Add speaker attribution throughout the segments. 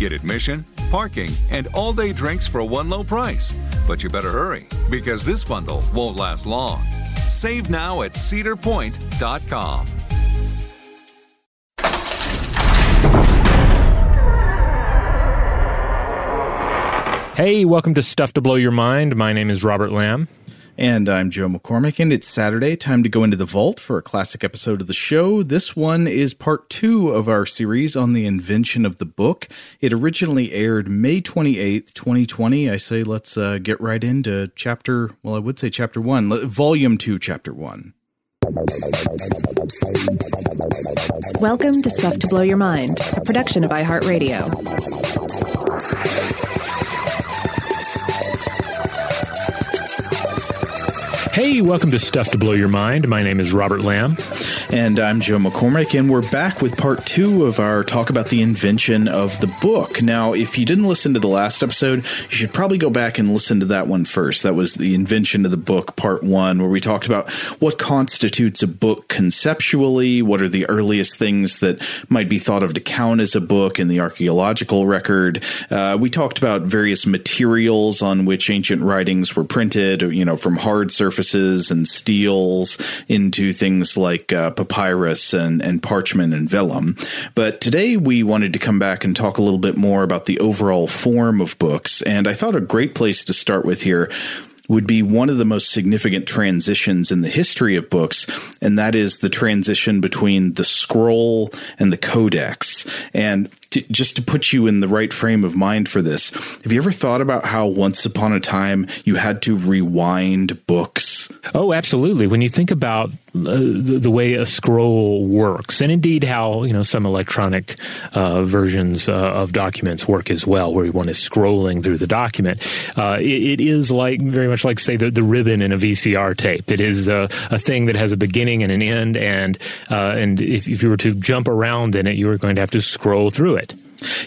Speaker 1: Get admission, parking, and all day drinks for one low price. But you better hurry because this bundle won't last long. Save now at cedarpoint.com.
Speaker 2: Hey, welcome to Stuff to Blow Your Mind. My name is Robert Lamb.
Speaker 3: And I'm Joe McCormick, and it's Saturday. Time to go into the vault for a classic episode of the show. This one is part two of our series on the invention of the book. It originally aired May 28th, 2020. I say let's uh, get right into chapter, well, I would say chapter one, volume two, chapter one.
Speaker 4: Welcome to Stuff to Blow Your Mind, a production of iHeartRadio.
Speaker 2: Hey, welcome to Stuff to Blow Your Mind. My name is Robert Lamb.
Speaker 3: And I'm Joe McCormick, and we're back with part two of our talk about the invention of the book. Now, if you didn't listen to the last episode, you should probably go back and listen to that one first. That was the invention of the book, part one, where we talked about what constitutes a book conceptually, what are the earliest things that might be thought of to count as a book in the archaeological record. Uh, we talked about various materials on which ancient writings were printed, you know, from hard surfaces and steles into things like uh, papyrus and, and parchment and vellum. But today we wanted to come back and talk a little bit more about the overall form of books. And I thought a great place to start with here would be one of the most significant transitions in the history of books, and that is the transition between the scroll and the codex. And to, just to put you in the right frame of mind for this, have you ever thought about how once upon a time you had to rewind books?
Speaker 2: Oh, absolutely. When you think about uh, the, the, way a scroll works, and indeed how you know some electronic uh, versions uh, of documents work as well, where one is scrolling through the document, uh, it, it is like very much like say the, the ribbon in a VCR tape. It is a, a thing that has a beginning and an end, and uh, and if, if you were to jump around in it, you are going to have to scroll through it it.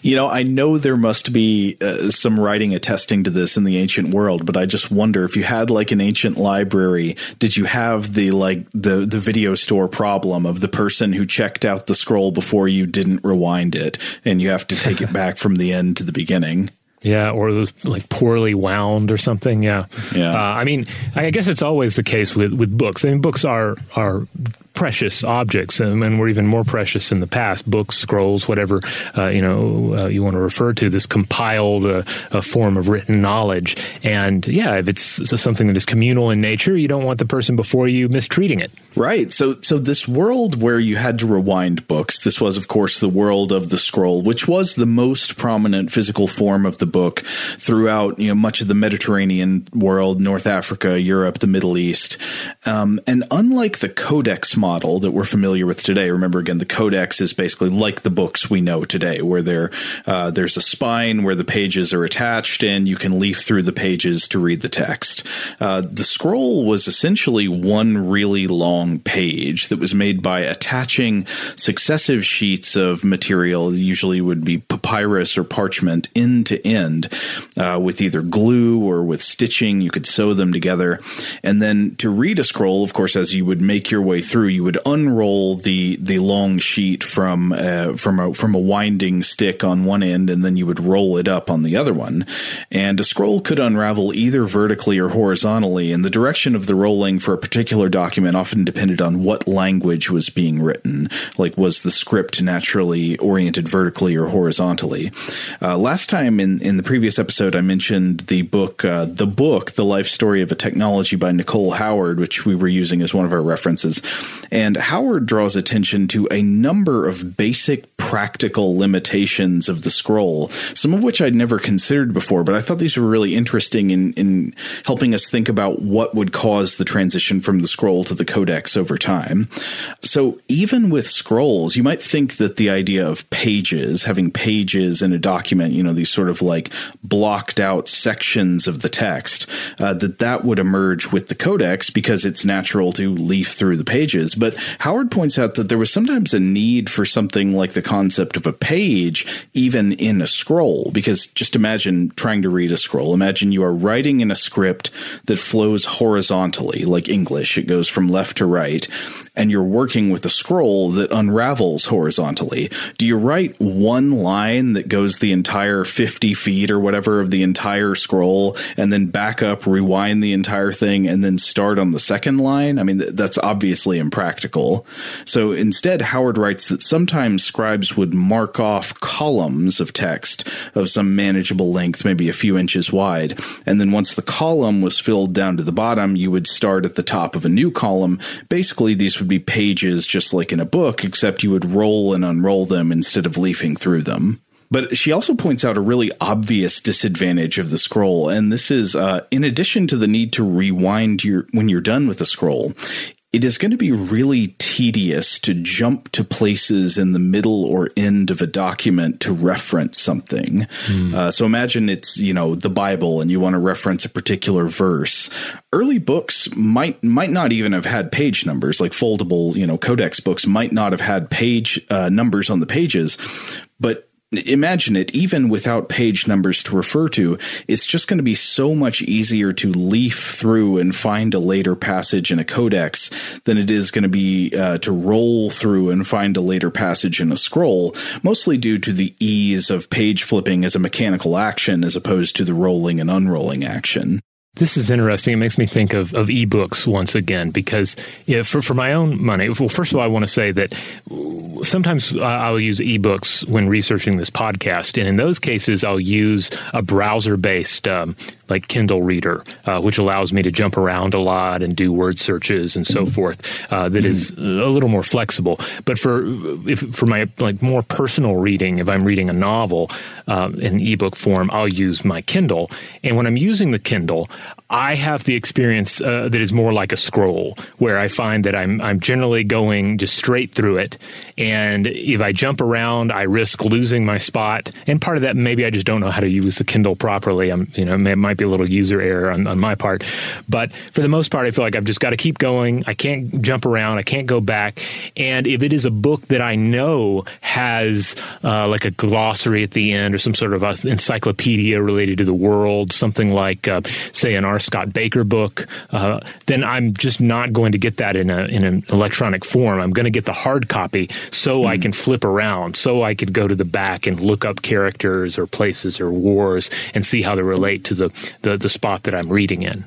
Speaker 3: You know, I know there must be uh, some writing attesting to this in the ancient world, but I just wonder if you had like an ancient library, did you have the like the the video store problem of the person who checked out the scroll before you didn't rewind it and you have to take it back from the end to the beginning?
Speaker 2: Yeah, or those like poorly wound or something. Yeah,
Speaker 3: yeah.
Speaker 2: Uh, I mean, I guess it's always the case with with books. I mean, books are are precious objects, and, were even more precious in the past. Books, scrolls, whatever uh, you know uh, you want to refer to. This compiled uh, form of written knowledge, and yeah, if it's something that is communal in nature, you don't want the person before you mistreating it.
Speaker 3: Right. So, so this world where you had to rewind books. This was, of course, the world of the scroll, which was the most prominent physical form of the book throughout you know much of the Mediterranean world, North Africa, Europe, the Middle East. Um, and unlike the codex model that we're familiar with today, remember again, the codex is basically like the books we know today, where there uh, there's a spine where the pages are attached, and you can leaf through the pages to read the text. Uh, the scroll was essentially one really long page that was made by attaching successive sheets of material, usually would be papyrus or parchment, end to end uh, with either glue or with stitching. You could sew them together. And then to read a scroll, of course, as you would make your way through, you would unroll the the long sheet from uh, from a from a winding stick on one end, and then you would roll it up on the other one. And a scroll could unravel either vertically or horizontally, and the direction of the rolling for a particular document often depended on what language was being written. Like, was the script naturally oriented vertically or horizontally? Uh, last time in in the previous episode, I mentioned the book, uh, the book, the life story of a technology by Nicole Howard, which we were using as one of our references. And Howard draws attention to a number of basic practical limitations of the scroll, some of which I'd never considered before, but I thought these were really interesting in, in helping us think about what would cause the transition from the scroll to the codex over time. So even with scrolls, you might think that the idea of pages, having pages in a document, you know, these sort of like blocked out sections of the text, uh, that that would emerge with the codex because it's natural to leaf through the pages. But Howard points out that there was sometimes a need for something like the concept of a page, even in a scroll, because just imagine trying to read a scroll. Imagine you are writing in a script that flows horizontally, like English. It goes from left to right and you're working with a scroll that unravels horizontally, do you write one line that goes the entire 50 feet or whatever of the entire scroll and then back up, rewind the entire thing, and then start on the second line? I mean, that's obviously impractical. So instead, Howard writes that sometimes scribes would mark off columns of text of some manageable length, maybe a few inches wide. And then once the column was filled down to the bottom, you would start at the top of a new column. Basically, these would be pages just like in a book, except you would roll and unroll them instead of leafing through them. But she also points out a really obvious disadvantage of the scroll, and this is uh, in addition to the need to rewind your when you're done with the scroll, it is going to be really tedious to jump to places in the middle or end of a document to reference something. Mm. Uh, so imagine it's you know the Bible and you want to reference a particular verse. Early books might might not even have had page numbers, like foldable you know codex books might not have had page uh, numbers on the pages, but imagine it, even without page numbers to refer to, it's just going to be so much easier to leaf through and find a later passage in a codex than it is going to be uh, to roll through and find a later passage in a scroll, mostly due to the ease of page flipping as a mechanical action as opposed to the rolling and unrolling action.
Speaker 2: This is interesting. It makes me think of, of ebooks once again because for, for my own money, well, first of all, I want to say that sometimes I'll use ebooks when researching this podcast. And in those cases, I'll use a browser based um, like Kindle Reader, uh, which allows me to jump around a lot and do word searches and so mm-hmm. forth. Uh, that is a little more flexible. But for if for my like more personal reading, if I'm reading a novel uh, in ebook form, I'll use my Kindle. And when I'm using the Kindle, I have the experience uh, that is more like a scroll, where I find that I'm I'm generally going just straight through it, and if I jump around, I risk losing my spot. And part of that, maybe I just don't know how to use the Kindle properly. I'm you know it might be a little user error on, on my part, but for the most part, I feel like I've just got to keep going. I can't jump around. I can't go back. And if it is a book that I know has uh, like a glossary at the end or some sort of encyclopedia related to the world, something like uh, say an R. Scott Bakker book, uh, then I'm just not going to get that in a in an electronic form. I'm going to get the hard copy so mm. I can flip around, so I could go to the back and look up characters or places or wars and see how they relate to the the, the spot that I'm reading in.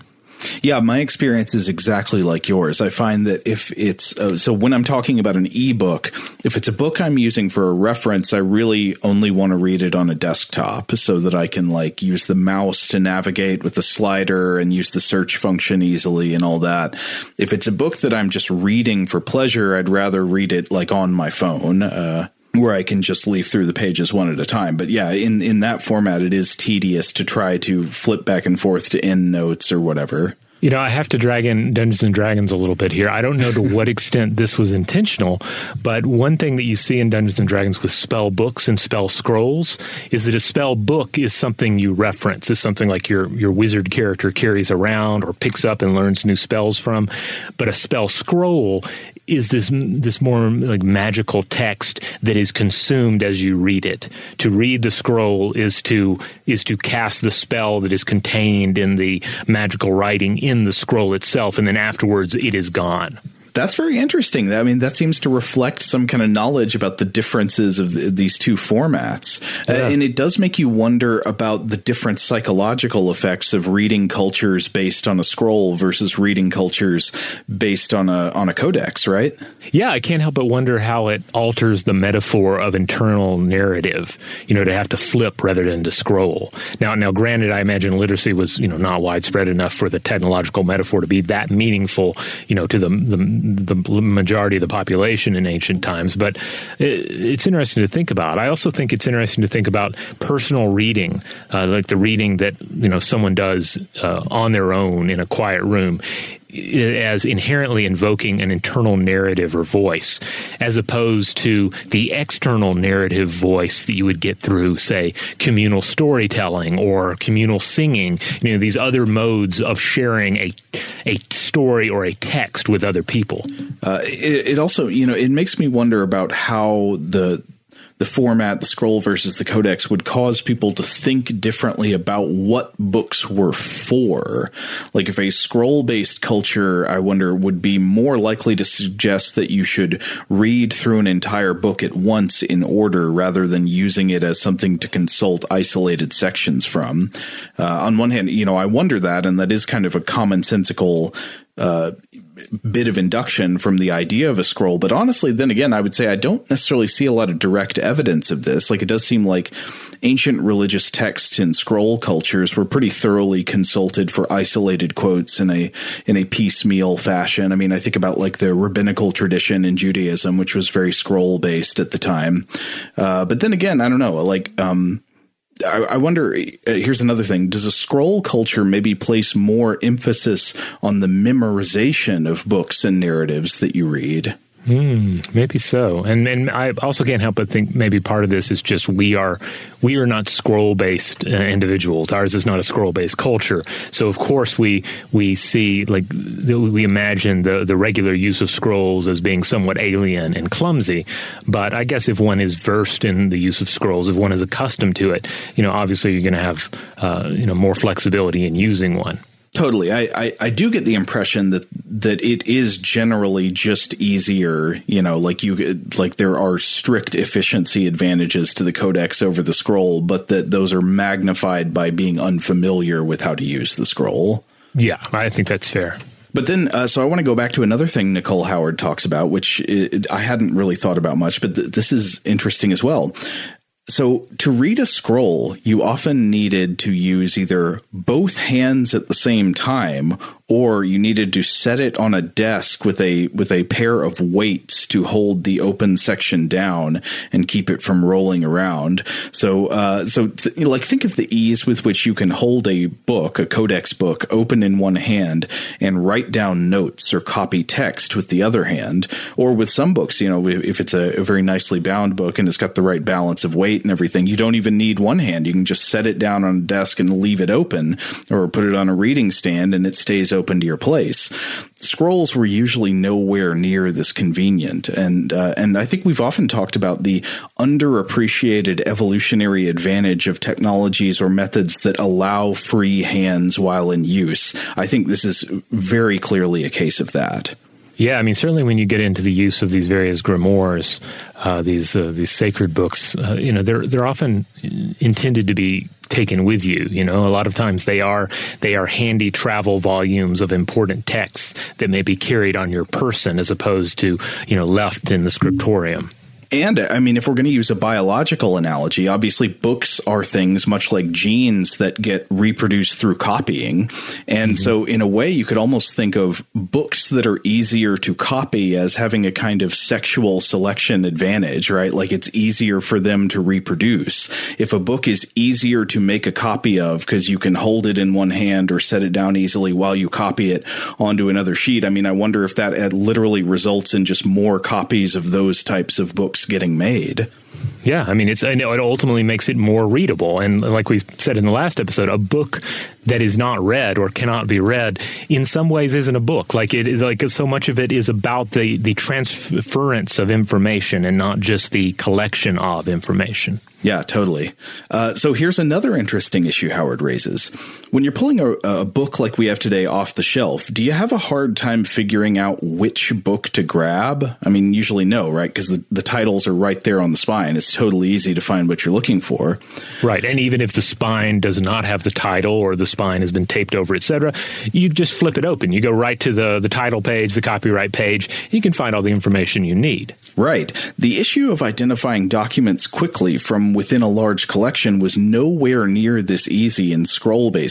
Speaker 3: Yeah, my experience is exactly like yours. I find that if it's uh, so when I'm talking about an ebook, if it's a book I'm using for a reference, I really only want to read it on a desktop so that I can like use the mouse to navigate with the slider and use the search function easily and all that. If it's a book that I'm just reading for pleasure, I'd rather read it like on my phone. Uh, where I can just leaf through the pages one at a time. But yeah, in, in that format, it is tedious to try to flip back and forth to end notes or whatever.
Speaker 2: You know, I have to drag in Dungeons and Dragons a little bit here. I don't know to what extent this was intentional, but one thing that you see in Dungeons and Dragons with spell books and spell scrolls is that a spell book is something you reference, is something like your your wizard character carries around or picks up and learns new spells from. But a spell scroll is this this more like magical text that is consumed as you read it. To read the scroll is to is to cast the spell that is contained in the magical writing in the scroll itself, and then afterwards it is gone.
Speaker 3: That's very interesting. I mean, that seems to reflect some kind of knowledge about the differences of the, these two formats. Uh, yeah. Uh, and it does make you wonder about the different psychological effects of reading cultures based on a scroll versus reading cultures based on a on a codex, right?
Speaker 2: Yeah, I can't help but wonder how it alters the metaphor of internal narrative, you know, to have to flip rather than to scroll. Now now granted I imagine literacy was, you know, not widespread enough for the technological metaphor to be that meaningful, you know, to the the the majority of the population in ancient times. But it's interesting to think about. I also think it's interesting to think about personal reading, uh, like the reading that you know someone does uh, on their own in a quiet room as inherently invoking an internal narrative or voice, as opposed to the external narrative voice that you would get through, say, communal storytelling or communal singing. You know, these other modes of sharing a a story or a text with other people.
Speaker 3: Uh, it, it also, you know, it makes me wonder about how the the format, the scroll versus the codex would cause people to think differently about what books were for. Like if a scroll based culture, I wonder, would be more likely to suggest that you should read through an entire book at once in order rather than using it as something to consult isolated sections from. Uh, on one hand, you know, I wonder that, and that is kind of a commonsensical uh, bit of induction from the idea of a scroll. But honestly, then again, I would say I don't necessarily see a lot of direct evidence of this. Like it does seem like ancient religious texts in scroll cultures were pretty thoroughly consulted for isolated quotes in a in a piecemeal fashion. I mean, I think about like the rabbinical tradition in Judaism, which was very scroll based at the time. Uh, but then again, I don't know. Like um, I, wonder. Uh, here's another thing: Does a scroll culture maybe place more emphasis on the memorization of books and narratives that you read?
Speaker 2: Mm, maybe so, and and I also can't help but think maybe part of this is just we are we are not scroll based uh, individuals. Ours is not a scroll based culture, so of course we we see like we imagine the the regular use of scrolls as being somewhat alien and clumsy. But I guess if one is versed in the use of scrolls, if one is accustomed to it, you know, obviously you're going to have uh, you know more flexibility in using one.
Speaker 3: Totally. I, I, I, do get the impression that that it is generally just easier, you know, like you like there are strict efficiency advantages to the codex over the scroll, but that those are magnified by being unfamiliar with how to use the scroll.
Speaker 2: Yeah, I think that's fair.
Speaker 3: But then, uh, so I want to go back to another thing Nicole Howard talks about, which it, I hadn't really thought about much, but th- this is interesting as well. So, to read a scroll, you often needed to use either both hands at the same time or you needed to set it on a desk with a with a pair of weights to hold the open section down and keep it from rolling around. So, uh, so th- like think of the ease with which you can hold a book, a codex book, open in one hand and write down notes or copy text with the other hand. Or with some books, you know, if it's a, a very nicely bound book and it's got the right balance of weight and everything, you don't even need one hand. You can just set it down on a desk and leave it open, or put it on a reading stand and it stays open to your place. Scrolls were usually nowhere near this convenient, and uh, and I think we've often talked about the underappreciated evolutionary advantage of technologies or methods that allow free hands while in use. I think this is very clearly a case of that.
Speaker 2: Yeah, I mean, certainly when you get into the use of these various grimoires, uh, these uh, these sacred books, uh, you know, they're they're often intended to be taken with you. You know, a lot of times they are they are handy travel volumes of important texts that may be carried on your person as opposed to you know left in the scriptorium.
Speaker 3: And I mean, if we're going to use a biological analogy, obviously books are things much like genes that get reproduced through copying. And mm-hmm. so, in a way, you could almost think of books that are easier to copy as having a kind of sexual selection advantage, right? Like it's easier for them to reproduce. If a book is easier to make a copy of because you can hold it in one hand or set it down easily while you copy it onto another sheet, I mean, I wonder if that literally results in just more copies of those types of books books getting made.
Speaker 2: Yeah, I mean, it's I know it ultimately makes it more readable, and like we said in the last episode, a book that is not read or cannot be read in some ways isn't a book. Like it, like so much of it is about the the transference of information and not just the collection of information.
Speaker 3: Yeah, totally. Uh, so here's another interesting issue Howard raises. When you're pulling a, a, book like we have today off the shelf, do you have a hard time figuring out which book to grab? I mean, usually no, right? Because the, the titles are right there on the spine. It's totally easy to find what you're looking for.
Speaker 2: Right. And even if the spine does not have the title or the spine has been taped over, etc., you just flip it open. You go right to the, the title page, the copyright page. You can find all the information you need.
Speaker 3: Right. The issue of identifying documents quickly from within a large collection was nowhere near this easy in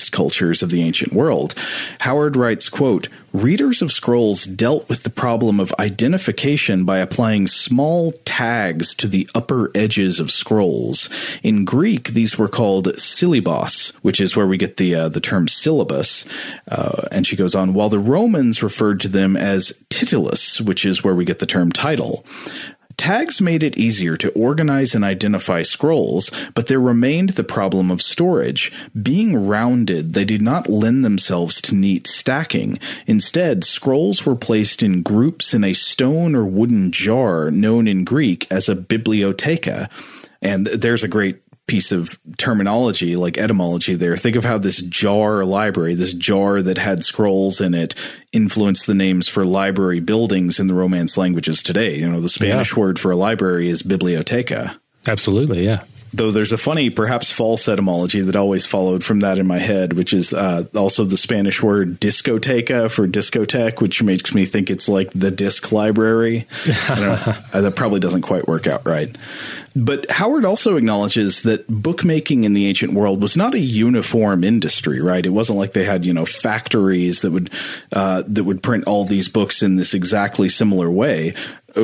Speaker 3: cultures of the ancient world. Howard writes, quote, Readers of scrolls dealt with the problem of identification by applying small tags to the upper edges of scrolls. In Greek, these were called sillybos, which is where we get the uh, the term syllabus. Uh, and she goes on, while the Romans referred to them as titulus, which is where we get the term title. Tags made it easier to organize and identify scrolls, but there remained the problem of storage. Being rounded, they did not lend themselves to neat stacking. Instead, scrolls were placed in groups in a stone or wooden jar known in Greek as a bibliotheca. And there's a great piece of terminology, like etymology there. Think of how this jar library, this jar that had scrolls in it, influenced the names for library buildings in the Romance languages today. You know, the Spanish yeah. word for a library is biblioteca.
Speaker 2: Absolutely, yeah.
Speaker 3: Though there's a funny, perhaps false etymology that always followed from that in my head, which is uh, also the Spanish word discoteca for discotheque, which makes me think it's like the disc library. that probably doesn't quite work out right. But Howard also acknowledges that bookmaking in the ancient world was not a uniform industry, right? It wasn't like they had, you know, factories that would uh, that would print all these books in this exactly similar way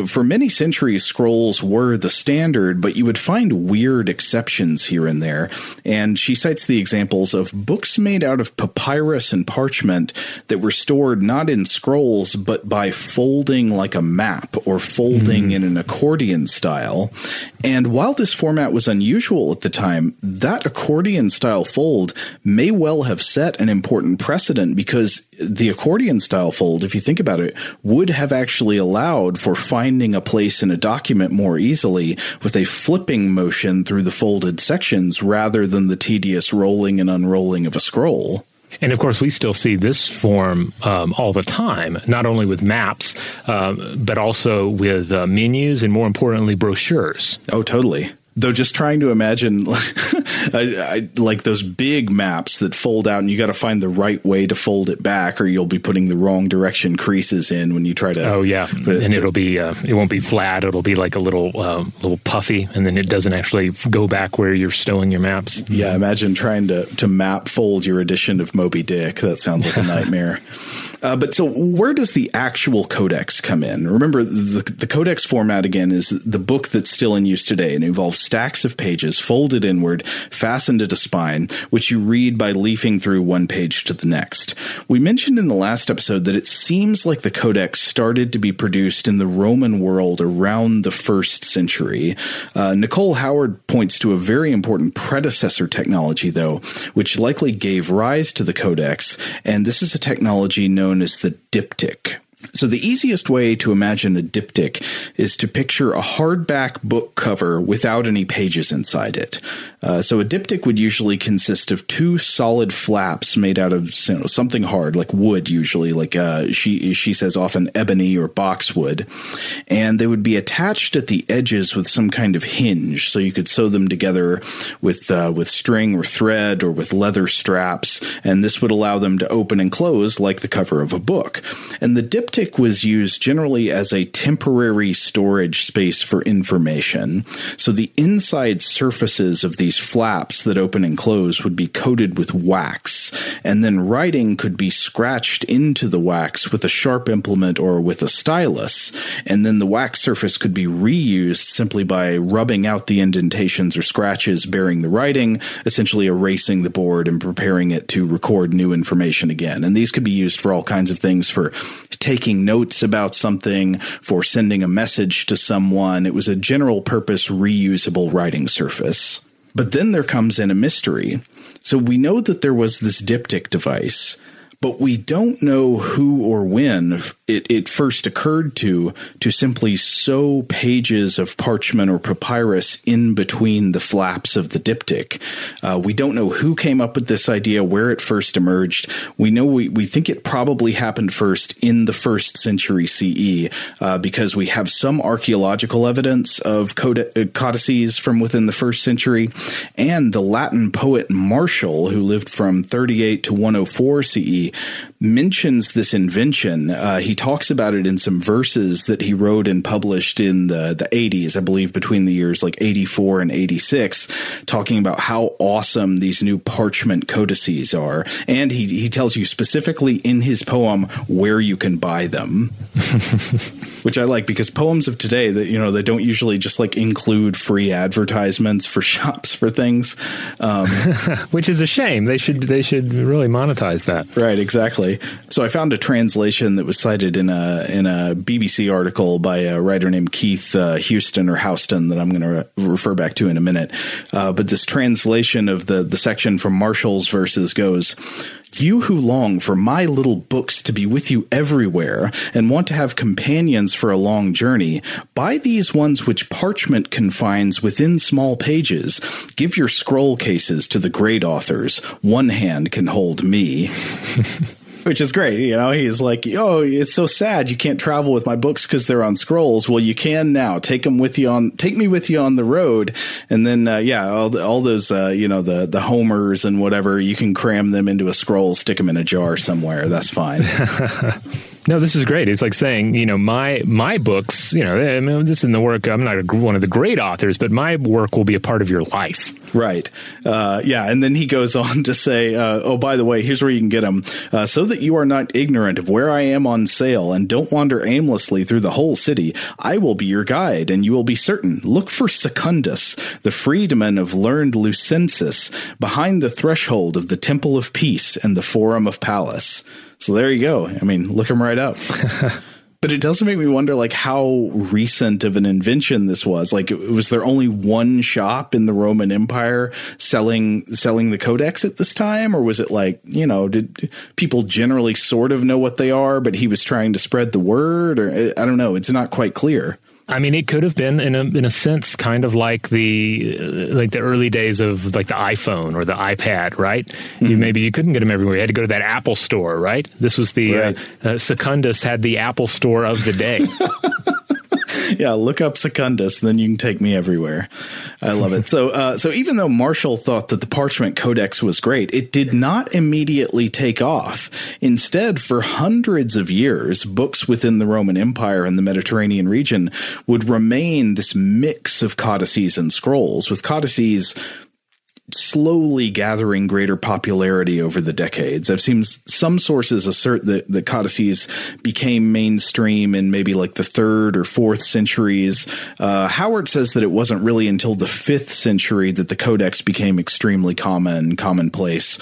Speaker 3: for many centuries, scrolls were the standard, but you would find weird exceptions here and there. And she cites the examples of books made out of papyrus and parchment that were stored not in scrolls, but by folding like a map or folding mm. in an accordion style. And while this format was unusual at the time, that accordion style fold may well have set an important precedent because the accordion style fold, if you think about it, would have actually allowed for finding a place in a document more easily with a flipping motion through the folded sections rather than the tedious rolling and unrolling of a scroll.
Speaker 2: And of course, we still see this form um, all the time, not only with maps, uh, but also with uh, menus and more importantly, brochures.
Speaker 3: Oh, totally. Though just trying to imagine I, I, like those big maps that fold out and you got to find the right way to fold it back or you'll be putting the wrong direction creases in when you try to
Speaker 2: Oh yeah. It, and it'll be uh, it won't be flat, it'll be like a little uh, little puffy and then it doesn't actually go back where you're stowing your maps.
Speaker 3: Yeah, imagine trying to to map fold your edition of Moby Dick. That sounds like a nightmare. Uh, but so where does the actual codex come in? Remember, the, the codex format again is the book that's still in use today and involves stacks of pages folded inward, fastened at a spine, which you read by leafing through one page to the next. We mentioned in the last episode that it seems like the codex started to be produced in the Roman world around the first century. Uh, Nicole Howard points to a very important predecessor technology, though, which likely gave rise to the codex, and this is a technology known known as the diptych. So, the easiest way to imagine a diptych is to picture a hardback book cover without any pages inside it. Uh, so, a diptych would usually consist of two solid flaps made out of you know, something hard, like wood, usually, like uh, she she says often ebony or boxwood, and they would be attached at the edges with some kind of hinge, so you could sew them together with uh, with string or thread or with leather straps, and this would allow them to open and close like the cover of a book. And the diptych was used generally as a temporary storage space for information. So the inside surfaces of these flaps that open and close would be coated with wax, and then writing could be scratched into the wax with a sharp implement or with a stylus, and then the wax surface could be reused simply by rubbing out the indentations or scratches bearing the writing, essentially erasing the board and preparing it to record new information again. And these could be used for all kinds of things for taking notes about something, for sending a message to someone. It was a general purpose reusable writing surface. But then there comes in a mystery. So we know that there was this diptych device, but we don't know who or when it, it first occurred to to simply sew pages of parchment or papyrus in between the flaps of the diptych. Uh, we don't know who came up with this idea, where it first emerged. We know we, we think it probably happened first in the first century CE uh, because we have some archaeological evidence of uh, codices from within the first century, and the Latin poet Martial, who lived from 38 to 104 CE, mentions this invention. Uh, he talks about it in some verses that he wrote and published in the, the 80s, I believe, between the years like 84 and 86, talking about how awesome these new parchment codices are. And he, he tells you specifically in his poem where you can buy them, which I like because poems of today that, you know, they don't usually just like include free advertisements for shops for things. Um,
Speaker 2: which is a shame. They should, they should really monetize that.
Speaker 3: Right exactly. So I found a translation that was cited in a in a BBC article by a writer named Keith uh, Houston or Houston that I'm going to re- refer back to in a minute. Uh, but this translation of the the section from Martial's verses goes. You who long for my little books to be with you everywhere and want to have companions for a long journey, buy these ones which parchment confines within small pages. Give your scroll cases to the great authors. One hand can hold me. which is great. You know, he's like, "Oh, it's so sad you can't travel with my books because they're on scrolls." Well, you can now. Take them with you on. Take me with you on the road, and then uh, yeah, all, all those uh, you know the the homers and whatever you can cram them into a scroll, stick them in a jar somewhere. That's fine.
Speaker 2: No, this is great. It's like saying, you know, my my books, you know, I mean, this is in the work. I'm not a, one of the great authors, but my work will be a part of your life.
Speaker 3: Right. Uh, yeah. And then he goes on to say, uh, oh, by the way, here's where you can get them. Uh, so that you are not ignorant of where I am on sale and don't wander aimlessly through the whole city, I will be your guide and you will be certain. Look for Secundus, the freedman of learned Lucensis, behind the threshold of the Temple of Peace and the Forum of Pallas. So there you go. I mean, look him right up. But it does make me wonder, like, how recent of an invention this was. Like, was there only one shop in the Roman Empire selling selling the codex at this time, or was it like, you know, did people generally sort of know what they are, but he was trying to spread the word, or I don't know. It's not quite clear.
Speaker 2: I mean, it could have been in a in a sense kind of like the uh, like the early days of like the iPhone or the iPad, right? Mm-hmm. You, maybe you couldn't get them everywhere. You had to go to that Apple store, right? This was the right. uh, uh, Secundus had the Apple store of the day.
Speaker 3: yeah, look up Secundus, then you can take me everywhere. I love it. So, uh, so even though Martial thought that the Parchment Codex was great, it did not immediately take off. Instead, for hundreds of years, books within the Roman Empire and the Mediterranean region would remain this mix of codices and scrolls, with codices slowly gathering greater popularity over the decades. I've seen some sources assert that the codices became mainstream in maybe like the third or fourth centuries. Uh, Howard says that it wasn't really until the fifth century that the codex became extremely common, commonplace.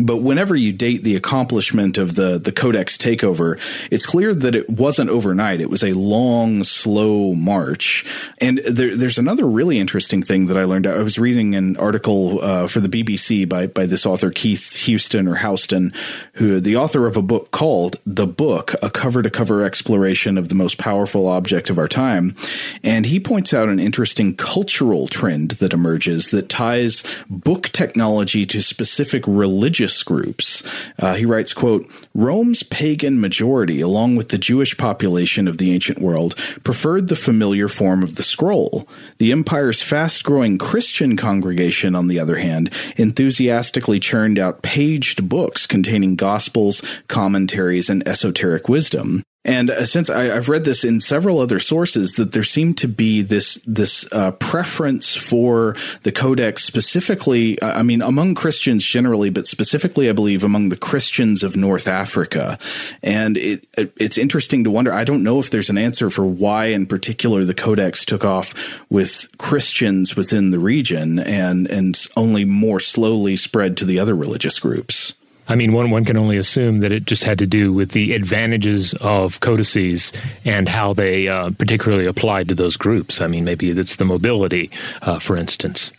Speaker 3: But whenever you date the accomplishment of the the codex takeover, it's clear that it wasn't overnight. It was a long, slow march. And there, there's another really interesting thing that I learned. I was reading an article uh, for the BBC by by this author Keith Houston or Houston, who the author of a book called "The Book: A Cover to Cover Exploration of the Most Powerful Object of Our Time," and he points out an interesting cultural trend that emerges that ties book technology to specific religious religious groups. Uh, he writes, quote, Rome's pagan majority, along with the Jewish population of the ancient world, preferred the familiar form of the scroll. The empire's fast growing Christian congregation, on the other hand, enthusiastically churned out paged books containing gospels, commentaries, and esoteric wisdom. And uh, since I, have read this in several other sources, that there seemed to be this this uh, preference for the Codex, specifically, uh, I mean, among Christians generally, but specifically, I believe, among the Christians of North Africa. And it, it, it's interesting to wonder. I don't know if there's an answer for why, in particular, the Codex took off with Christians within the region, and and only more slowly spread to the other religious groups.
Speaker 2: I mean, one one can only assume that it just had to do with the advantages of codices and how they uh, particularly applied to those groups. I mean, maybe it's the mobility, uh, for instance.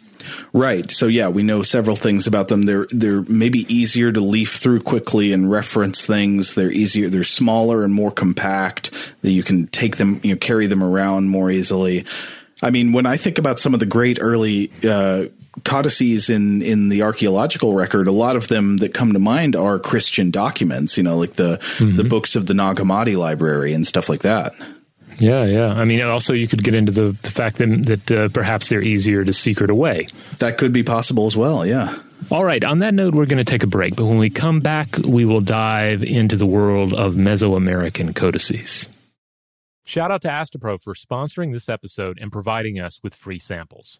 Speaker 3: Right. So yeah, we know several things about them. They're they're maybe easier to leaf through quickly and reference things. They're easier. They're smaller and more compact. That you can take them, you know, carry them around more easily. I mean, when I think about some of the great early uh, codices in in the archaeological record, a lot of them that come to mind are Christian documents. You know, like the mm-hmm. the books of the Nag Hammadi library and stuff like that.
Speaker 2: Yeah, yeah. I mean, also you could get into the, the fact that, that uh, perhaps they're easier to secret away.
Speaker 3: That could be possible as well. Yeah.
Speaker 2: All right. On that note, we're going to take a break. But when we come back, we will dive into the world of Mesoamerican codices. Shout out to Astepro for sponsoring this episode and providing us with free samples.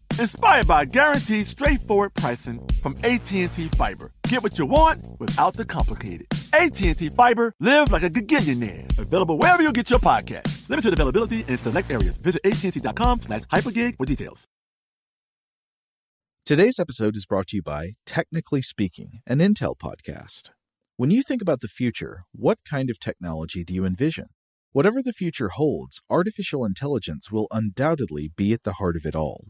Speaker 5: inspired by guaranteed straightforward pricing from AT&T Fiber. Get what you want without the complicated. AT&T Fiber, live like a gigillionaire. Available wherever you get your podcast. Limited availability in select areas. Visit AT&T.com slash hypergig for details.
Speaker 3: Today's episode is brought to you by Technically Speaking, an Intel podcast. When you think about the future, what kind of technology do you envision? Whatever the future holds, artificial intelligence will undoubtedly be at the heart of it all.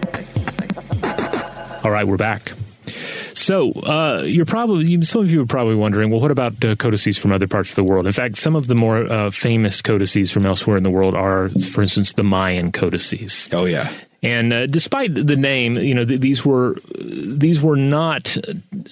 Speaker 2: All right, we're back. So uh, you're probably some of you are probably wondering, well, what about uh, codices from other parts of the world? In fact, some of the more uh, famous codices from elsewhere in the world are, for instance, the Mayan codices.
Speaker 6: Oh yeah.
Speaker 2: And uh, despite the name, you know, th- these were these were not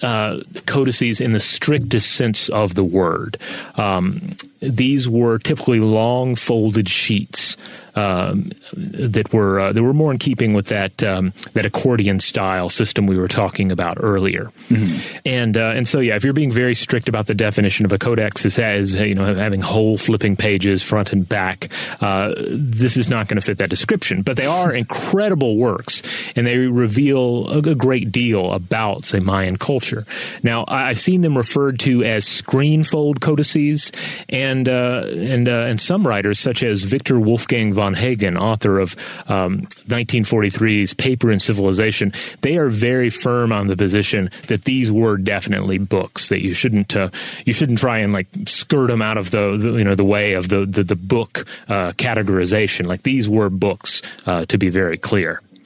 Speaker 2: uh, codices in the strictest sense of the word. Um, these were typically long folded sheets um, that were uh, that were more in keeping with that um, that accordion style system we were talking about earlier. Mm-hmm. And uh, and so yeah, if you're being very strict about the definition of a codex as, as you know having whole flipping pages front and back, uh, this is not going to fit that description. But they are incredible works, and they reveal a, great deal about say Mayan culture. Now I've seen them referred to as screen fold codices, and uh, and uh, and some writers such as Victor Wolfgang von Hagen, author of um, 1943's Paper and Civilization, they are very firm on the position that these were definitely books that you shouldn't uh, you shouldn't try and like skirt them out of the, the you know the way of the the, the book uh, categorization. Like these were books, uh, to be very clear.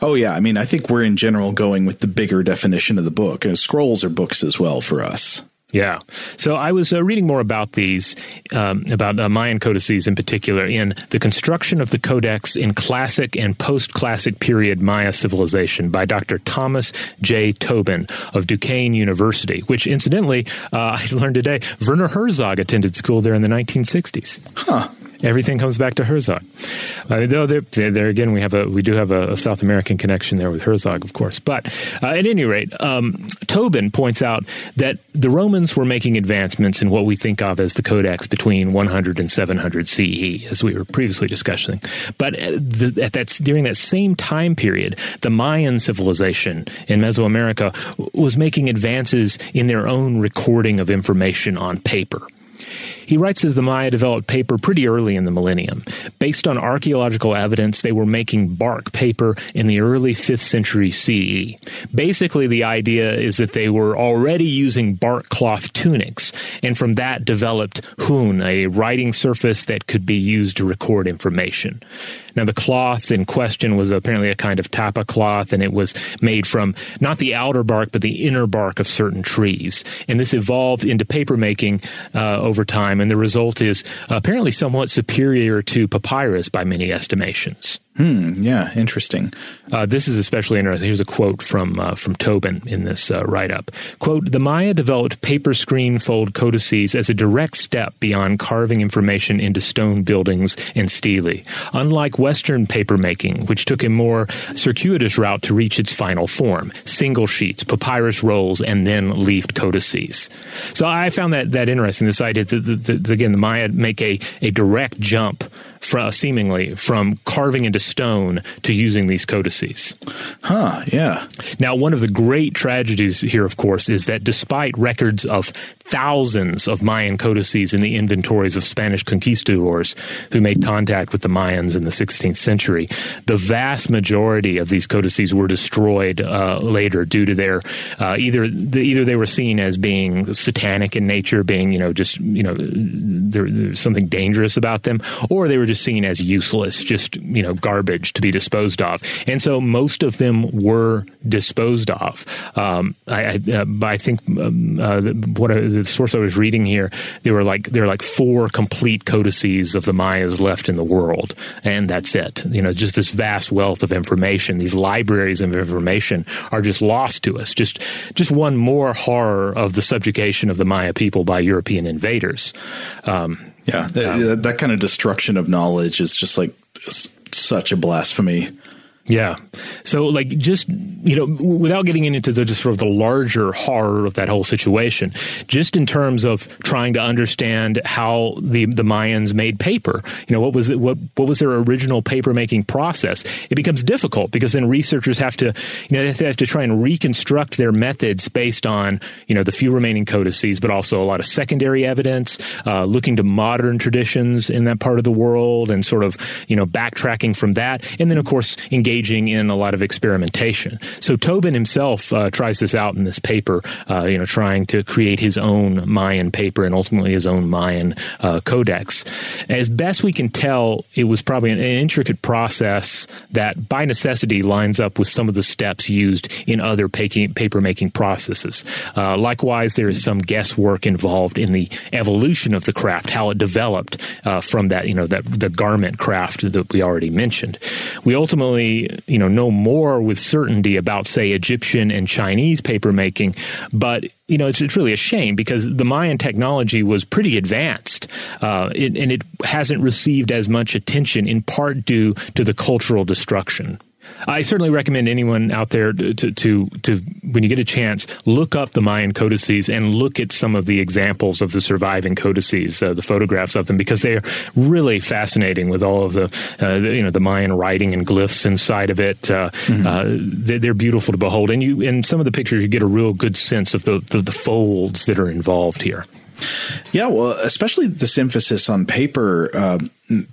Speaker 6: Oh yeah, I mean, I think we're in general going with the bigger definition of the book. Uh, scrolls are books as well for us.
Speaker 2: Yeah. So I was uh, reading more about these, um, about uh, Mayan codices in particular, in the construction of the codex in classic and post classic period Maya civilization by Dr. Thomas J. Tobin of Duquesne University, which incidentally, uh, I learned today, Werner Herzog attended school there in the 1960s.
Speaker 6: Huh
Speaker 2: everything comes back to Herzog. Uh, though there, there, again, we have a we do have a, a, South American connection there with Herzog, of course. But uh, at any rate, um, Tobin points out that the Romans were making advancements in what we think of as the Codex between 100 and 700 CE, as we were previously discussing. But uh, the, at that during that same time period, the Mayan civilization in Mesoamerica was making advances in their own recording of information on paper. He writes that the Maya developed paper pretty early in the millennium. Based on archaeological evidence, they were making bark paper in the early 5th century CE. Basically, the idea is that they were already using bark cloth tunics, and from that developed hun, a writing surface that could be used to record information. Now, the cloth in question was apparently a kind of tapa cloth, and it was made from not the outer bark, but the inner bark of certain trees. And this evolved into papermaking uh, over time, and the result is apparently somewhat superior to papyrus by many estimations.
Speaker 6: Hmm. Yeah. Interesting.
Speaker 2: Uh, this is especially interesting. Here's a quote from uh, from Tobin in this uh, write up. "Quote: The Maya developed paper screen fold codices as a direct step beyond carving information into stone buildings and stele. Unlike Western paper making, which took a more circuitous route to reach its final form: single sheets, papyrus rolls, and then leafed codices. So I found that that interesting. This idea that, that, that again the Maya make a a direct jump from, uh, seemingly from carving into stone to using these codices.
Speaker 6: Huh, yeah.
Speaker 2: Now, one of the great tragedies here, of course, is that despite records of thousands of Mayan codices in the inventories of Spanish conquistadors who made contact with the Mayans in the 16th century, the vast majority of these codices were destroyed uh, later due to their uh, either the, either they were seen as being satanic in nature, being you know just you know there, there's something dangerous about them, or they were just seen as useless, just you know garbage to be disposed of, and so most of them were disposed of. Um, I, I, uh, I think um, uh, what the source I was reading here, there were like there are like four complete codices of the Mayas left in the world, and that's it. You know, just this vast wealth of information, these libraries of information are just lost to us. Just just one more horror of the subjugation of the Maya people by European invaders.
Speaker 3: Um, yeah, that, that kind of destruction of knowledge is just like such a blasphemy.
Speaker 2: Yeah. So, like, just, you know, without getting into the just sort of the larger horror of that whole situation, just in terms of trying to understand how the, the Mayans made paper, you know, what was it, what, what was their original paper making process? It becomes difficult because then researchers have to, you know, they have to try and reconstruct their methods based on, you know, the few remaining codices, but also a lot of secondary evidence, uh, looking to modern traditions in that part of the world and sort of, you know, backtracking from that. And then, of course, engaging engaging in a lot of experimentation. So Tobin himself uh, tries this out in this paper, uh, you know, trying to create his own Mayan paper and ultimately his own Mayan uh, codex. As best we can tell, it was probably an, an intricate process that by necessity lines up with some of the steps used in other paper making processes. Uh, likewise, there is some guesswork involved in the evolution of the craft, how it developed uh, from that, you know, that the garment craft that we already mentioned. We ultimately you know know more with certainty about say Egyptian and Chinese paper making, but you know, it's, it's really a shame because the Mayan technology was pretty advanced, uh, it, and it hasn't received as much attention in part due to the cultural destruction. I certainly recommend anyone out there to, to, to, when you get a chance, look up the Mayan codices and look at some of the examples of the surviving codices, uh, the photographs of them, because they are really fascinating with all of the, uh, the you know, the Mayan writing and glyphs inside of it. Uh, mm-hmm. Uh, they're, they're, beautiful to behold. And you, in some of the pictures, you get a real good sense of the, the, the folds that are involved here.
Speaker 3: Yeah, well, especially this emphasis on paper uh,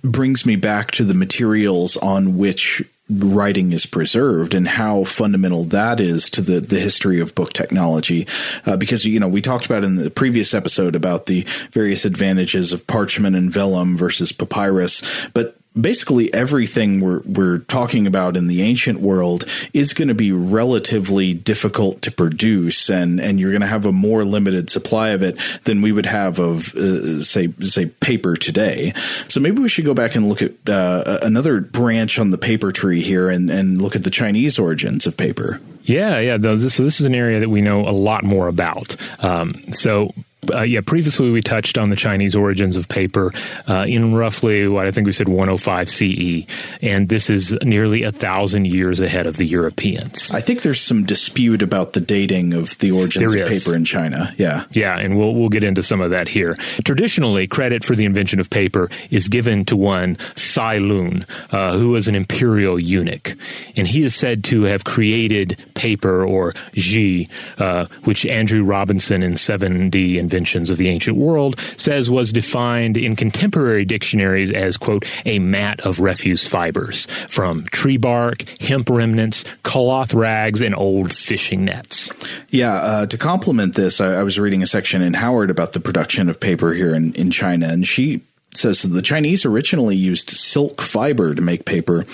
Speaker 3: brings me back to the materials on which writing is preserved and how fundamental that is to the, the history of book technology. Uh, because, you know, we talked about in the previous episode about the various advantages of parchment and vellum versus papyrus, but basically everything we're we're talking about in the ancient world is going to be relatively difficult to produce and and you're going to have a more limited supply of it than we would have of uh, say say paper today so maybe we should go back and look at uh, another branch on the paper tree here and and look at the chinese origins of paper
Speaker 2: yeah, yeah. So this is an area that we know a lot more about. Um, so uh, yeah, previously we touched on the Chinese origins of paper uh, in roughly what I think we said 105 CE, and this is nearly a thousand years ahead of the Europeans.
Speaker 3: I think there's some dispute about the dating of the origins there of is. paper in China. Yeah,
Speaker 2: yeah, and we'll we'll get into some of that here. Traditionally, credit for the invention of paper is given to one Cai Lun, uh, who was an imperial eunuch, and he is said to have created paper or ji, uh, which Andrew Robinson in 7D and inventions of the ancient world says was defined in contemporary dictionaries as, quote, a mat of refuse fibers from tree bark, hemp remnants, cloth rags, and old fishing nets.
Speaker 3: Yeah, uh, to complement this, I, I was reading a section in Howard about the production of paper here in, in China, and she says the Chinese originally used silk fiber to make paper,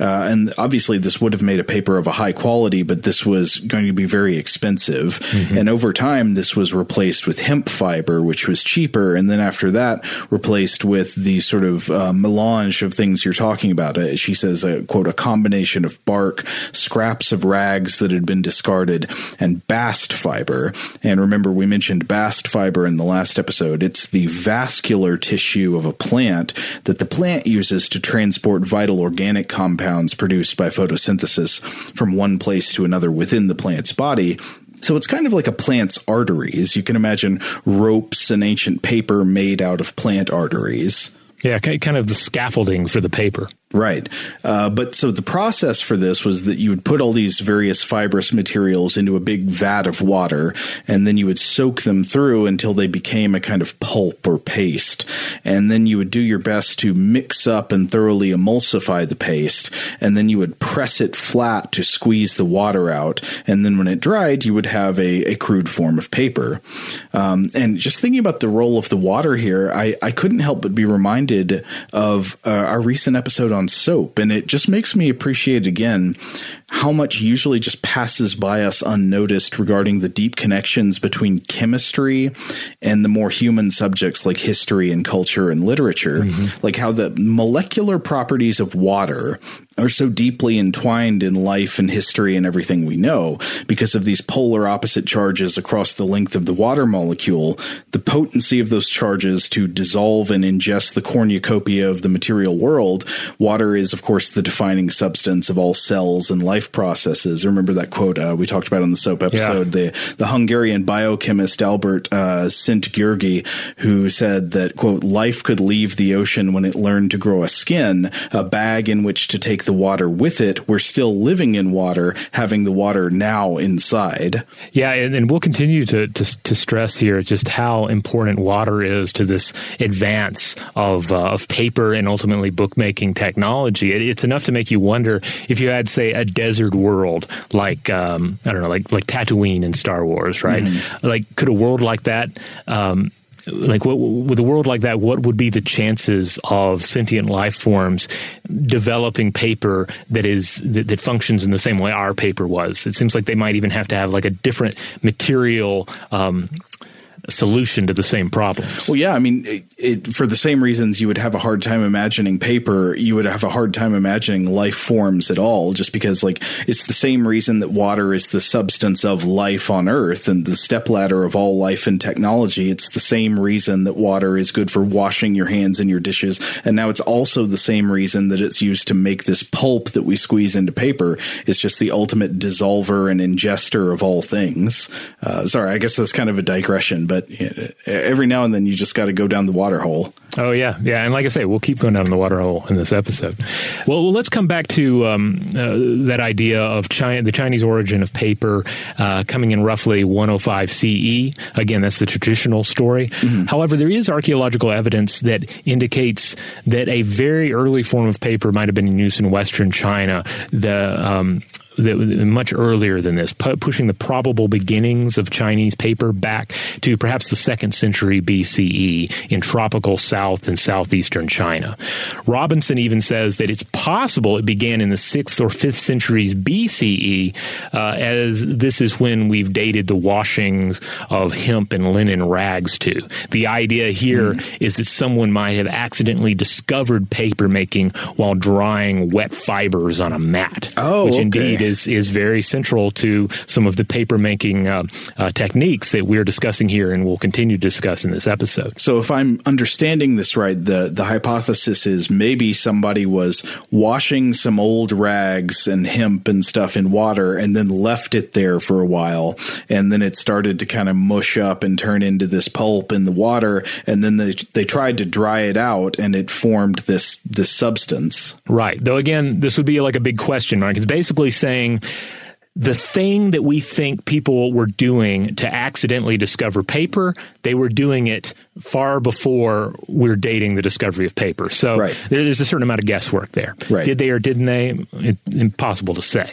Speaker 3: uh, and obviously this would have made a paper of a high quality, but this was going to be very expensive. Mm-hmm. And over time, this was replaced with hemp fiber, which was cheaper, and then after that, replaced with the sort of uh, melange of things you're talking about. Uh, she says, uh, "quote a combination of bark, scraps of rags that had been discarded, and bast fiber." And remember, we mentioned bast fiber in the last episode. It's the vascular tissue of of a plant that the plant uses to transport vital organic compounds produced by photosynthesis from one place to another within the plant's body so it's kind of like a plant's arteries. You can imagine ropes and ancient paper made out of plant arteries.
Speaker 2: Yeah, kind of the scaffolding for the paper.
Speaker 3: Right. Uh, but so the process for this was that you would put all these various fibrous materials into a big vat of water, and then you would soak them through until they became a kind of pulp or paste. And then you would do your best to mix up and thoroughly emulsify the paste, and then you would press it flat to squeeze the water out. And then when it dried, you would have a, a crude form of paper. Um, and just thinking about the role of the water here, I, I couldn't help but be reminded of uh, our recent episode on on soap, and it just makes me appreciate again how much usually just passes by us unnoticed regarding the deep connections between chemistry and the more human subjects like history and culture and literature. Mm-hmm. Like how the molecular properties of water are so deeply entwined in life and history and everything we know because of these polar opposite charges across the length of the water molecule. The potency of those charges to dissolve and ingest the cornucopia of the material world. Water is, of course, the defining substance of all cells and life processes. Remember that quote uh, we talked about on the soap episode? Yeah. The, the Hungarian biochemist Albert uh, Szent-Györgyi, who said that, quote, life could leave the ocean when it learned to grow a skin, a bag in which to take the water with it. We're still living in water, having the water now inside.
Speaker 2: Yeah, and, and we'll continue to, to, to stress here just how important water is to this advance of uh, of paper and ultimately bookmaking technology. It, it's enough to make you wonder if you had, say, a desert world like um, I don't know, like like Tatooine in Star Wars, right? Mm-hmm. Like, could a world like that um, like what, with a world like that, what would be the chances of sentient life forms developing paper that is that, that, functions in the same way our paper was? It seems like they might even have to have like a different material um, solution to the same problems.
Speaker 3: Well, yeah, I mean, it, it, for the same reasons you would have a hard time imagining paper, you would have a hard time imagining life forms at all, just because like it's the same reason that water is the substance of life on Earth and the stepladder of all life and technology. It's the same reason that water is good for washing your hands and your dishes, and now it's also the same reason that it's used to make this pulp that we squeeze into paper. It's just the ultimate dissolver and ingester of all things. Uh, sorry, I guess that's kind of a digression, but but every now and then you just got to go down the water hole.
Speaker 2: Oh yeah, yeah, and like I say, we'll keep going down the water hole in this episode. Well, well let's come back to um, uh, that idea of China, the Chinese origin of paper uh, coming in roughly 105 CE. Again, that's the traditional story. Mm-hmm. However, there is archaeological evidence that indicates that a very early form of paper might have been in use in Western China. The um, that much earlier than this, pu- pushing the probable beginnings of Chinese paper back to perhaps the second century BCE in tropical South and southeastern China. Robinson even says that it's possible it began in the sixth or fifth centuries BCE, uh, as this is when we've dated the washings of hemp and linen rags to. The idea here mm. is that someone might have accidentally discovered paper making while drying wet fibers on a mat,
Speaker 3: oh,
Speaker 2: which
Speaker 3: okay.
Speaker 2: indeed is is very central to some of the paper making uh, uh, techniques that we're discussing here and will continue to discuss in this episode.
Speaker 3: So, if I'm understanding this right, the the hypothesis is maybe somebody was washing some old rags and hemp and stuff in water, and then left it there for a while, and then it started to kind of mush up and turn into this pulp in the water, and then they they tried to dry it out, and it formed this this substance.
Speaker 2: Right. Though again, this would be like a big question mark. It's basically saying saying the thing that we think people were doing to accidentally discover paper, they were doing it far before we're dating the discovery of paper. So right. there's a certain amount of guesswork there.
Speaker 3: Right.
Speaker 2: Did they or didn't they? It's impossible to say.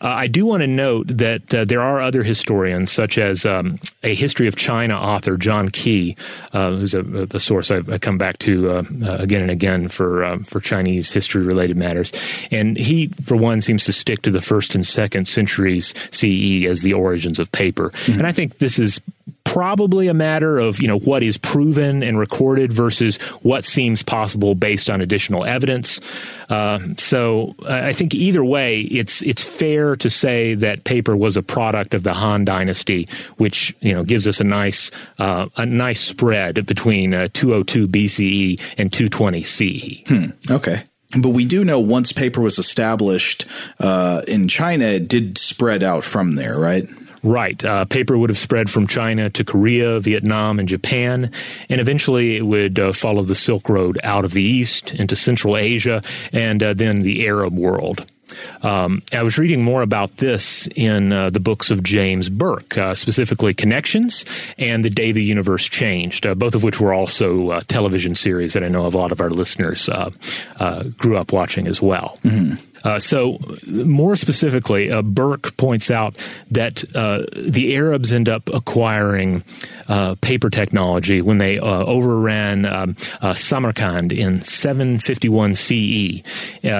Speaker 2: Uh, I do want to note that uh, there are other historians, such as um, a history of China author John Keay, uh, who's a, a, source I, I, come back to uh, uh, again and again for um, for Chinese history related matters. And he, for one, seems to stick to the first and second centuries CE as the origins of paper. Mm-hmm. And I think this is probably a matter of you know what is proven and recorded versus what seems possible based on additional evidence. Uh, so I think either way, it's it's fair to say that paper was a product of the Han Dynasty, which you know gives us a nice uh, a nice spread between uh, 202 BCE and 220 CE.
Speaker 3: Hmm. Okay. But we do know once paper was established uh, in China, it did spread out from there, right?
Speaker 2: Right. Uh, paper would have spread from China to Korea, Vietnam, and Japan, and eventually it would uh, follow the Silk Road out of the east into Central Asia and uh, then the Arab world. Um, I was reading more about this in uh, the books of James Burke, uh, specifically Connections and The Day the Universe Changed, uh, both of which were also uh, television series that I know a lot of our listeners uh, uh, grew up watching as well. Mm-hmm. Uh, so, more specifically, uh, Burke points out that uh, the Arabs end up acquiring uh, paper technology when they uh, overran um, uh, Samarkand in 751 CE,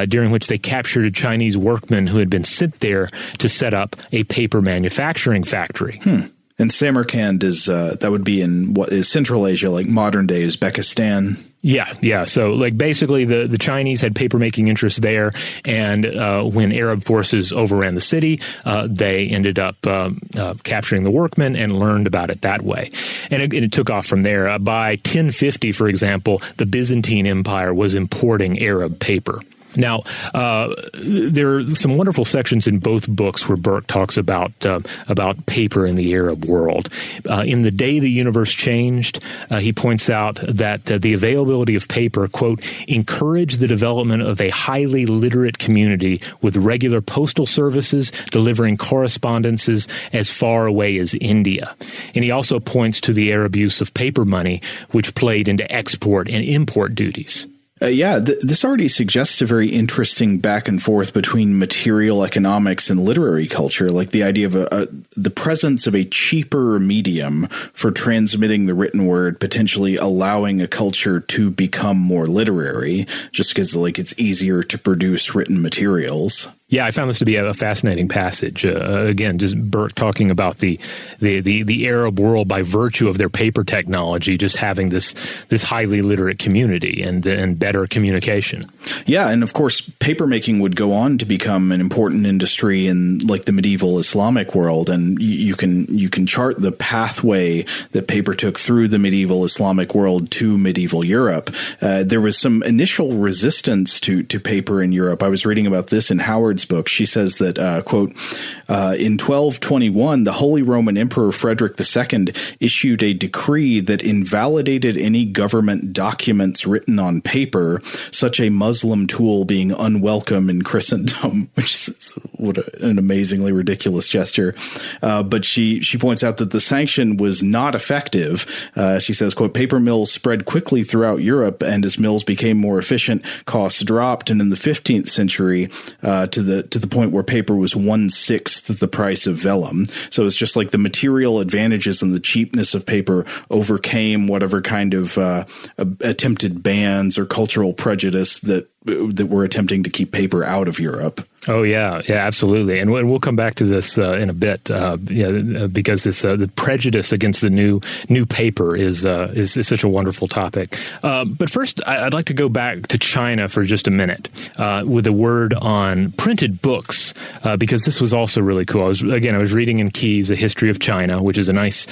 Speaker 2: during which they captured a Chinese workman who had been sent there to set up a paper manufacturing factory.
Speaker 3: Hmm. And Samarkand is that would be in what is Central Asia, like modern day Uzbekistan.
Speaker 2: Yeah, yeah. So, like, basically, the, the Chinese had paper making interests there, and uh, when Arab forces overran the city, uh, they ended up um, uh, capturing the workmen and learned about it that way. And it, it took off from there. Uh, by 1050, for example, the Byzantine Empire was importing Arab paper. Now, uh, there are some wonderful sections in both books where Burke talks about uh, about paper in the Arab world. Uh, in the day the universe changed, uh, he points out that uh, the availability of paper, quote, encouraged the development of a highly literate community with regular postal services delivering correspondences as far away as India. And he also points to the Arab use of paper money, which played into export and import duties.
Speaker 3: Uh, yeah, th- this already suggests a very interesting back and forth between material economics and literary culture, like the idea of a, a, the presence of a cheaper medium for transmitting the written word, potentially allowing a culture to become more literary, just because like it's easier to produce written materials.
Speaker 2: Yeah, I found this to be a fascinating passage. Uh, again, just Burke talking about the, the, the the Arab world by virtue of their paper technology, just having this this highly literate community and and better communication.
Speaker 3: Yeah, and of course, papermaking would go on to become an important industry in like the medieval Islamic world, and you, can you can chart the pathway that paper took through the medieval Islamic world to medieval Europe. Uh, there was some initial resistance to to paper in Europe. I was reading about this in Howard book, she says that, uh, quote, uh, in 1221, the Holy Roman Emperor Frederick II issued a decree that invalidated any government documents written on paper, such a Muslim tool being unwelcome in Christendom, which is what a, an amazingly ridiculous gesture. Uh, but she, she points out that the sanction was not effective. Uh, she says, quote, paper mills spread quickly throughout Europe, and as mills became more efficient, costs dropped. And in the 15th century, uh, to the the to the point where paper was one sixth the price of vellum. So it's just like the material advantages and the cheapness of paper overcame whatever kind of uh, attempted bans or cultural prejudice that that were attempting to keep paper out of Europe.
Speaker 2: Oh yeah, yeah, absolutely, and we'll come back to this uh, in a bit. Uh, yeah, because this uh, the prejudice against the new new paper is uh, is, is, such a wonderful topic. Uh, but first, I'd like to go back to China for just a minute uh, with a word on printed books because this was also really cool. I was again, I was reading in Keay's a history of China, which is a nice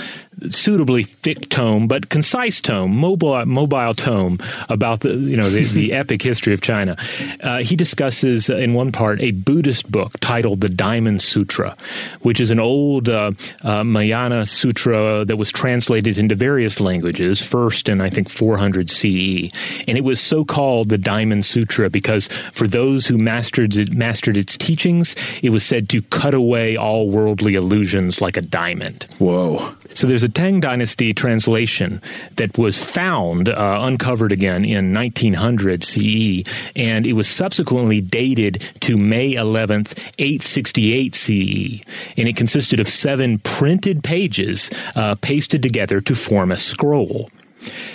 Speaker 2: suitably thick tome, but concise tome, mobile mobile tome about the you know the, the epic history of China. Uh, he discusses in one part a Buddhist book titled the Diamond Sutra, which is an old uh, uh, Mahayana sutra that was translated into various languages, first in I think 400 CE, and it was so called the Diamond Sutra because for those who mastered it, mastered its teachings, it was said to cut away all worldly illusions like a diamond.
Speaker 3: Whoa!
Speaker 2: So there's a Tang Dynasty translation that was found, uh, uncovered again in 1900 CE, and it was subsequently dated to May 11th, 868 CE, and it consisted of seven printed pages uh, pasted together to form a scroll.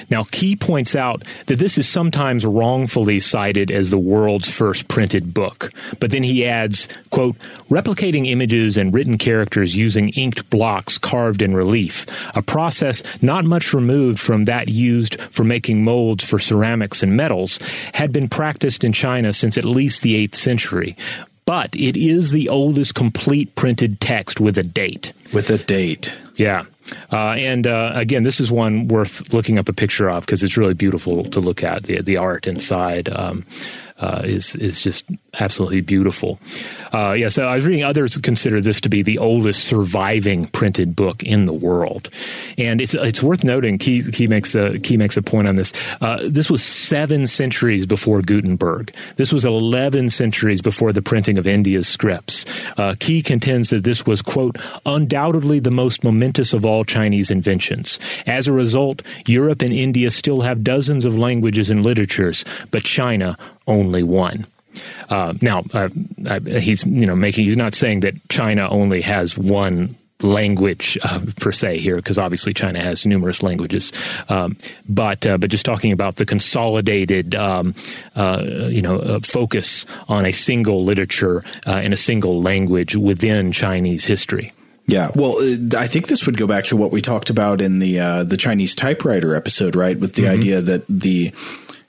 Speaker 2: Now, Keay points out that this is sometimes wrongfully cited as the world's first printed book, but then he adds, quote, replicating images and written characters using inked blocks carved in relief, a process not much removed from that used for making molds for ceramics and metals, had been practiced in China since at least the 8th century. But it is the oldest complete printed text with a date.
Speaker 3: With a date.
Speaker 2: Yeah. Uh, and uh, again, this is one worth looking up a picture of because it's really beautiful to look at. The the art inside um, uh, is is just absolutely beautiful. Uh, yeah, so I was reading others consider this to be the oldest surviving printed book in the world, and it's it's worth noting. Keay, Keay makes a Keay makes a point on this. Uh, this was seven centuries before Gutenberg. This was eleven centuries before the printing of India's scripts. Uh, Keay contends that this was quote undoubtedly the most momentous of all Chinese inventions. As a result, Europe and India still have dozens of languages and literatures, but China only one. Uh, now, uh, he's you know making he's not saying that China only has one language uh, per se here, because obviously China has numerous languages. Um, but uh, but just talking about the consolidated, um, uh, you know, uh, focus on a single literature uh, and a single language within Chinese history.
Speaker 7: Yeah, well, uh, I think this would go back to what we talked about in the the Chinese typewriter episode, right? With the mm-hmm. idea that the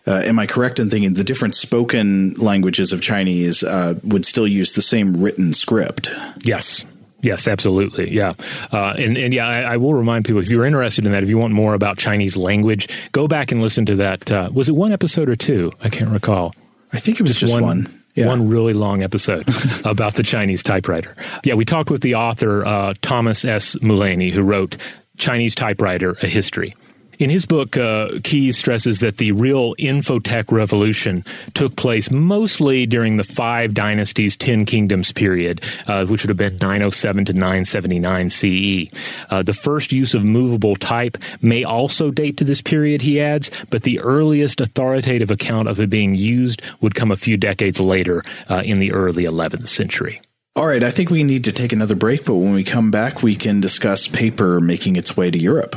Speaker 7: uh, am I correct in thinking the different spoken languages of Chinese uh, would still use the same written script?
Speaker 2: Yes. Yes, absolutely. Yeah. Uh, and, and yeah, I, I, will remind people if you're interested in that, if you want more about Chinese language, go back and listen to that. Uh, was it one episode or two? I can't recall.
Speaker 7: I think it was just, just one. one.
Speaker 2: Yeah. One really long episode about the Chinese typewriter. Yeah, we talked with the author, uh, Thomas S. Mullaney, who wrote Chinese Typewriter, A History. In his book, uh, Keyes stresses that the real infotech revolution took place mostly during the Five Dynasties, Ten Kingdoms period, uh, which would have been 907 to 979 CE. Uh, the first use of movable type may also date to this period, he adds, but the earliest authoritative account of it being used would come a few decades later uh, in the early 11th century.
Speaker 7: All right, I think we need to take another break, but when we come back, we can discuss paper making its way to Europe.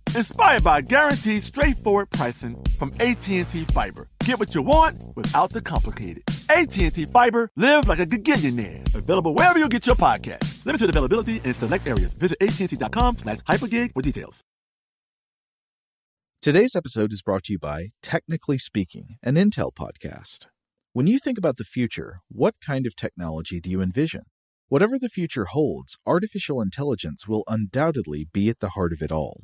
Speaker 5: inspired by guaranteed straightforward pricing from AT&T Fiber. Get what you want without the complicated. AT&T Fiber, live like a gigillionaire. Available wherever you get your podcast. Limited availability in select areas. Visit AT&T.com slash hypergig for details.
Speaker 3: Today's episode is brought to you by Technically Speaking, an Intel podcast. When you think about the future, what kind of technology do you envision? Whatever the future holds, artificial intelligence will undoubtedly be at the heart of it all.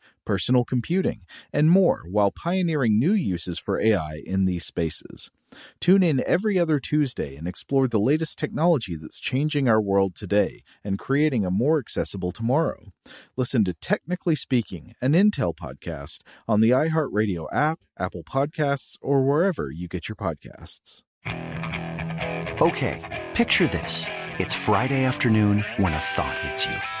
Speaker 3: personal computing, and more while pioneering new uses for AI in these spaces. Tune in every other Tuesday and explore the latest technology that's changing our world today and creating a more accessible tomorrow. Listen to Technically Speaking, an Intel podcast on the iHeartRadio app, Apple Podcasts, or wherever you get your podcasts.
Speaker 8: Okay. Picture this. It's Friday afternoon when a thought hits you.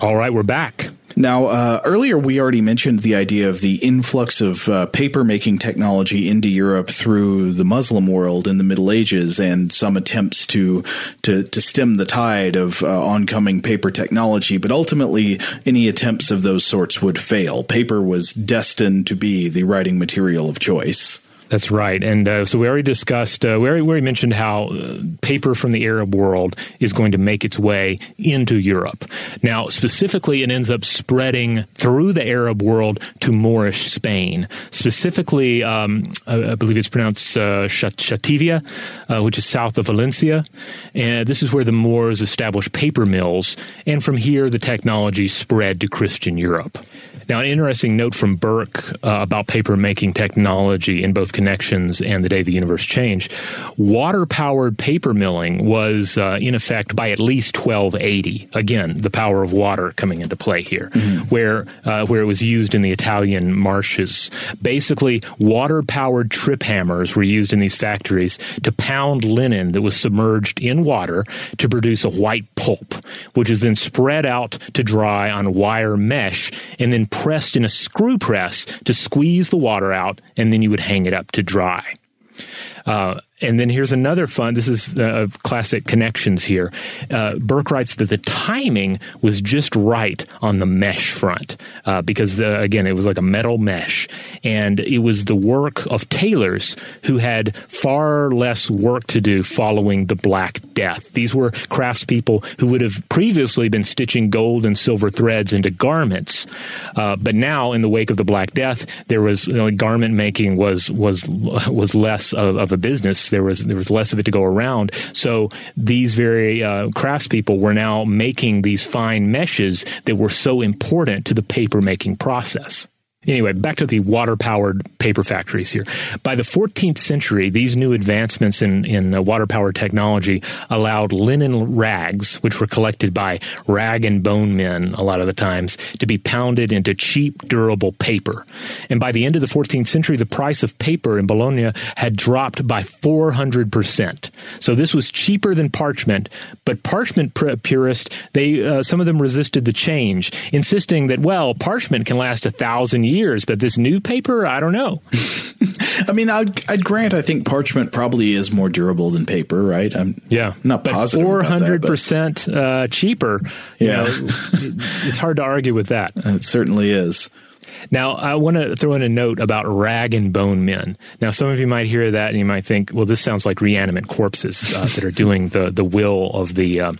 Speaker 2: All right, we're back.
Speaker 3: Now, uh, earlier we already mentioned the idea of the influx of uh, paper making technology into Europe through the Muslim world in the Middle Ages, and some attempts to to, to stem the tide of uh, oncoming paper technology. But ultimately, any attempts of those sorts would fail. Paper was destined to be the writing material of choice.
Speaker 2: That's right. And uh, so we already discussed, uh, we, already, we already mentioned how uh, paper from the Arab world is going to make its way into Europe. Now, specifically, it ends up spreading through the Arab world to Moorish Spain. Specifically, um, I, I, believe it's pronounced uh, Chativia, uh, which is south of Valencia. And this is where the Moors established paper mills. And from here, the technology spread to Christian Europe. Now, an interesting note from Burke uh, about paper making technology in both connections and the day the universe changed. Water powered paper milling was uh, in effect by at least 1280. Again, the power of water coming into play here, mm-hmm. where uh, where it was used in the Italian marshes. Basically, water powered trip hammers were used in these factories to pound linen that was submerged in water to produce a white pulp, which is then spread out to dry on wire mesh and then pressed in a screw press to squeeze the water out, and then you would hang it up to dry. Uh, and then here's another fun. This is uh, classic connections here. Uh, Burke writes that the timing was just right on the mesh front uh, because the, again it was like a metal mesh, and it was the work of tailors who had far less work to do following the Black Death. These were craftspeople who would have previously been stitching gold and silver threads into garments, uh, but now in the wake of the Black Death, there was you know, garment making was was was less of, of a business there was there was less of it to go around. So these very uh, craftspeople were now making these fine meshes that were so important to the paper making process. Anyway, back to the water powered paper factories here. By the 14th century, these new advancements in, in uh, water powered technology allowed linen rags, which were collected by rag and bone men a lot of the times, to be pounded into cheap, durable paper. And by the end of the 14th century, the price of paper in Bologna had dropped by 400%. So this was cheaper than parchment, but parchment purists, they, uh, some of them resisted the change, insisting that, well, parchment can last a thousand years but this new paper, I don't know.
Speaker 3: I mean, I'd, I'd, grant I think parchment probably is more durable than paper, right? I'm
Speaker 2: yeah,
Speaker 3: not positive. Four hundred
Speaker 2: percent uh, cheaper. yeah, know, it's hard to argue with that.
Speaker 3: It certainly is.
Speaker 2: Now, I want to throw in a note about rag and bone men. Now, some of you might hear that and you might think, well, this sounds like reanimate corpses uh, that are doing the, the will of the, uh,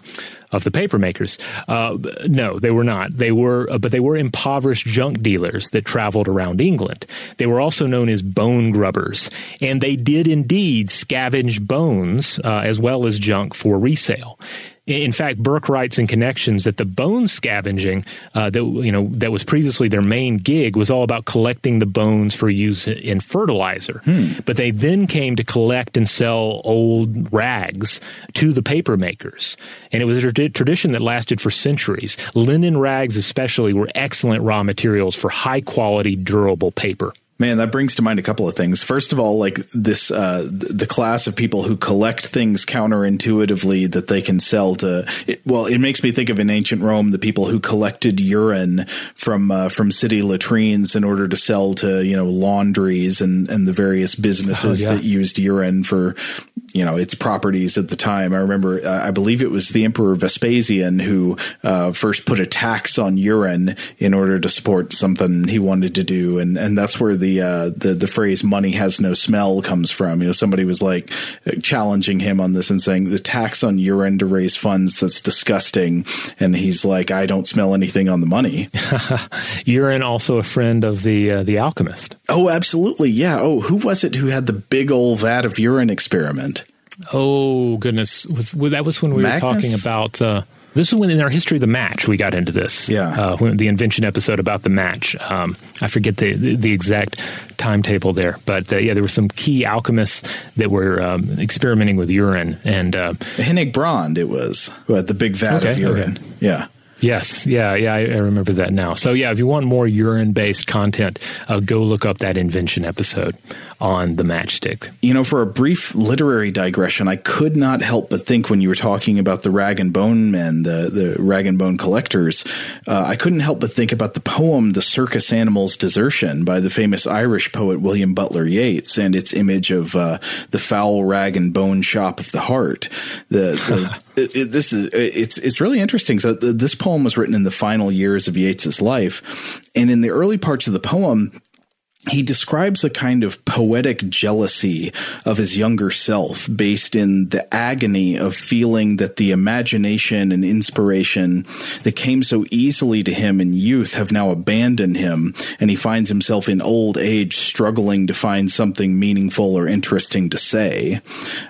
Speaker 2: of the paper makers. Uh, no, they were not. They were, uh, but they were impoverished junk dealers that traveled around England. They were also known as bone grubbers, and they did indeed scavenge bones uh, as well as junk for resale. In fact, Burke writes in Connections that the bone scavenging uh, that you know that was previously their main gig was all about collecting the bones for use in fertilizer. Hmm. But they then came to collect and sell old rags to the paper makers, and it was a tradition that lasted for centuries. Linen rags, especially, were excellent raw materials for high quality, durable paper.
Speaker 3: Man, that brings to mind a couple of things. First of all, like this, uh, the class of people who collect things counterintuitively that they can sell to. It, well, it makes me think of in ancient Rome, the people who collected urine from uh, from city latrines in order to sell to you know laundries and and the various businesses oh, yeah. that used urine for you know its properties at the time. I remember, uh, I believe it was the Emperor Vespasian who uh, first put a tax on urine in order to support something he wanted to do, and and that's where the uh, the the phrase "money has no smell" comes from. You know, somebody was like challenging him on this and saying the tax on urine to raise funds that's disgusting, and he's like, I don't smell anything on the money.
Speaker 2: urine also a friend of the uh, the alchemist.
Speaker 3: Oh, absolutely, yeah. Oh, who was it who had the big old vat of urine experiment?
Speaker 2: Oh goodness, was, that was when we Magnus? were talking about. Uh, this is when in our history of the match we got into this.
Speaker 3: Yeah,
Speaker 2: uh, the invention episode about the match. Um, I forget the, the, exact timetable there, but uh, yeah, there were some key alchemists that were um, experimenting with urine and uh,
Speaker 3: Hennig Brand. It was who had the big vat okay, of urine. Okay. Yeah.
Speaker 2: Yes, yeah, yeah, I, I, remember that now. So, yeah, if you want more urine based content, uh, go look up that invention episode on the matchstick.
Speaker 3: You know, for a brief literary digression, I could not help but think when you were talking about the rag and bone men, the, the rag and bone collectors, uh, I couldn't help but think about the poem The Circus Animal's Desertion by the famous Irish poet William Butler Yeats and its image of uh, the foul rag and bone shop of the heart. The, so it, it, this is it's it's really interesting. So this poem was written in the final years of Yeats's life, and in the early parts of the poem, he describes a kind of poetic jealousy of his younger self based in the agony of feeling that the imagination and inspiration that came so easily to him in youth have now abandoned him and he finds himself in old age struggling to find something meaningful or interesting to say.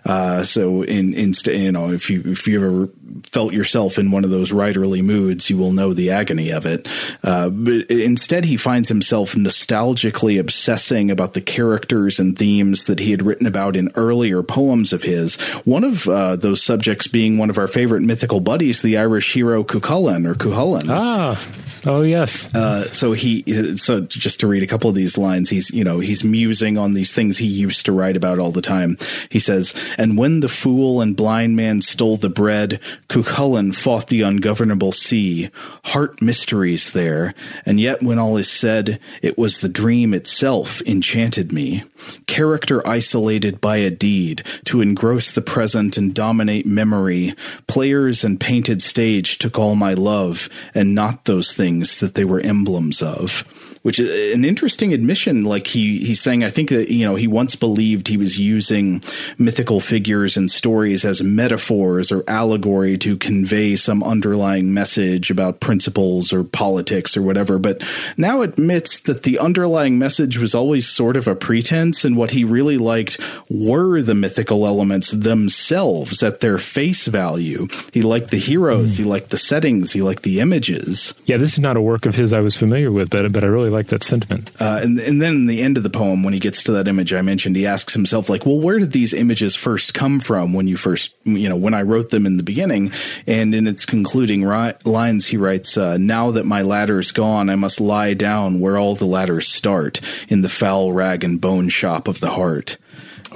Speaker 3: Uh, so in, in you know if you if you ever felt yourself in one of those writerly moods, you will know the agony of it. Uh, but instead, he finds himself nostalgically obsessing about the characters and themes that he had written about in earlier poems of his. One of uh, those subjects being one of our favorite mythical buddies, the Irish hero Cuchulainn or Cuchulainn.
Speaker 2: Ah, oh yes.
Speaker 3: Uh, so he, so just to read a couple of these lines, he's you know he's musing on these things he used to write about all the time. He says, "And when the fool and blind man stole the bread." Cuchulainn fought the ungovernable sea, heart mysteries there, and yet when all is said, it was the dream itself enchanted me. Character isolated by a deed, to engross the present and dominate memory. Players and painted stage took all my love, and not those things that they were emblems of which is an interesting admission. Like he he's saying, I think that you know he once believed he was using mythical figures and stories as metaphors or allegory to convey some underlying message about principles or politics or whatever, but now admits that the underlying message was always sort of a pretense, and what he really liked were the mythical elements themselves at their face value. He liked the heroes, mm. he liked the settings, he liked the images.
Speaker 2: Yeah, this is not a work of his I was familiar with, but but I really like that sentiment.
Speaker 3: Uh, and and then in the end of the poem, when he gets to that image I mentioned, he asks himself like, well, where did these images first come from? When you first, you know, when I wrote them in the beginning, and in its concluding ri- lines, he writes, uh, "Now that my ladder's gone, I must lie down where all the ladders start, in the foul rag and bone shop of the heart."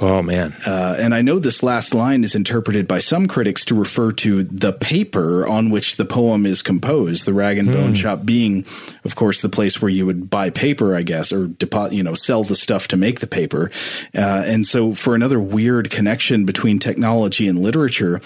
Speaker 2: Oh, man.
Speaker 3: Uh, and I know this last line is interpreted by some critics to refer to the paper on which the poem is composed, the rag and bone mm. shop being, of course, the place where you would buy paper, I guess, or deposit, you know, sell the stuff to make the paper. Uh, and so, for another weird connection between technology and literature,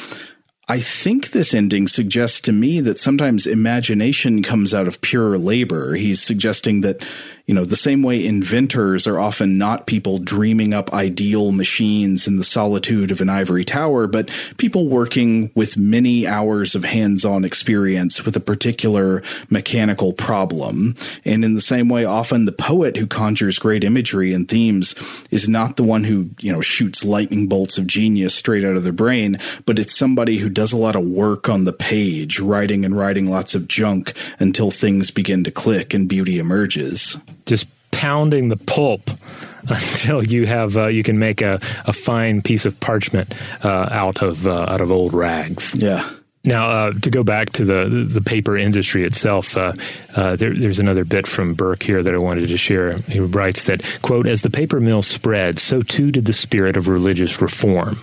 Speaker 3: I think this ending suggests to me that sometimes imagination comes out of pure labor. He's suggesting that you know, the same way inventors are often not people dreaming up ideal machines in the solitude of an ivory tower, but people working with many hours of hands on experience with a particular mechanical problem. And in the same way, often the poet who conjures great imagery and themes is not the one who, you know, shoots lightning bolts of genius straight out of their brain, but it's somebody who does a lot of work on the page, writing and writing lots of junk until things begin to click and beauty emerges
Speaker 2: just pounding the pulp until you have uh, you can make a, a fine piece of parchment uh, out of uh, out of old rags.
Speaker 3: Yeah.
Speaker 2: Now, uh, to go back to the the paper industry itself, uh, uh, there, there's another bit from Burke here that I wanted to share. He writes that, quote, as the paper mill spread, so too did the spirit of religious reform,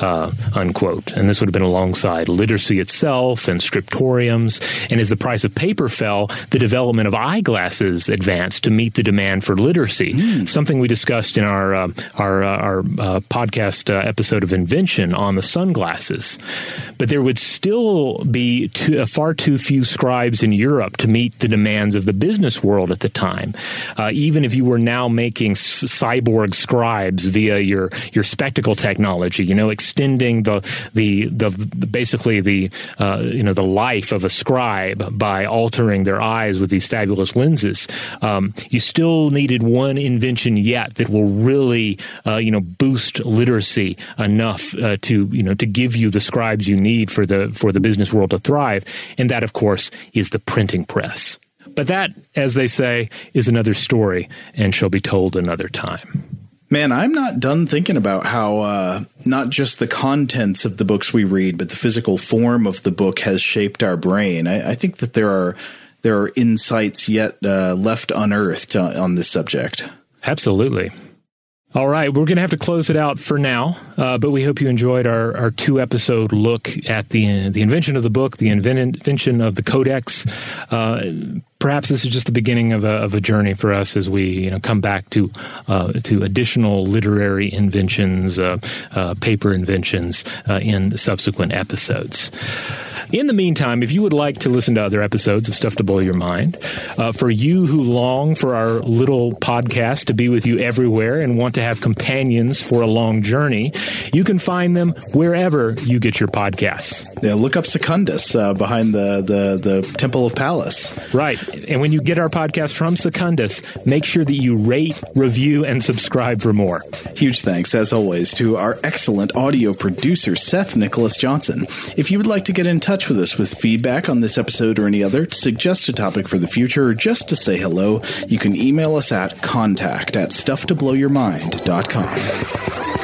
Speaker 2: uh, unquote. And this would have been alongside literacy itself and scriptoriums. And as the price of paper fell, the development of eyeglasses advanced to meet the demand for literacy, mm. something we discussed in our, uh, our, our podcast episode of Invention on the sunglasses. But there would still still be too, uh, far too few scribes in Europe to meet the demands of the business world at the time. Uh, even if you were now making s- cyborg scribes via your your spectacle technology, you know, extending the the the, basically the uh, you know the life of a scribe by altering their eyes with these fabulous lenses, um, you still needed one invention yet that will really uh, you know boost literacy enough uh, to you know to give you the scribes you need for the for the business world to thrive. And that, of course, is the printing press. But that, as they say, is another story and shall be told another time.
Speaker 3: Man, I'm not done thinking about how uh, not just the contents of the books we read, but the physical form of the book has shaped our brain. I, I think that there are there are insights yet uh, left unearthed on, on this subject.
Speaker 2: Absolutely. All right, we're going to have to close it out for now, uh, but we hope you enjoyed our, our two episode look at the the invention of the book, the invention of the codex. Uh, perhaps this is just the beginning of a, of a journey for us as we you know, come back to uh, to additional literary inventions, uh, uh, paper inventions uh, in subsequent episodes. In the meantime, if you would like to listen to other episodes of Stuff to Blow Your Mind, uh, for you who long for our little podcast to be with you everywhere and want to have companions for a long journey, you can find them wherever you get your podcasts.
Speaker 3: Yeah, look up Secundus uh, behind the, the, the Temple of Pallas.
Speaker 2: Right. And when you get our podcast from Secundus, make sure that you rate, review, and subscribe for more.
Speaker 3: Huge thanks, as always, to our excellent audio producer, Seth Nicholas Johnson. If you would like to get in touch with us with feedback on this episode or any other, to suggest a topic for the future, or just to say hello, you can email us at contact at stufftoblowyourmind.com.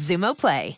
Speaker 9: Xumo Play.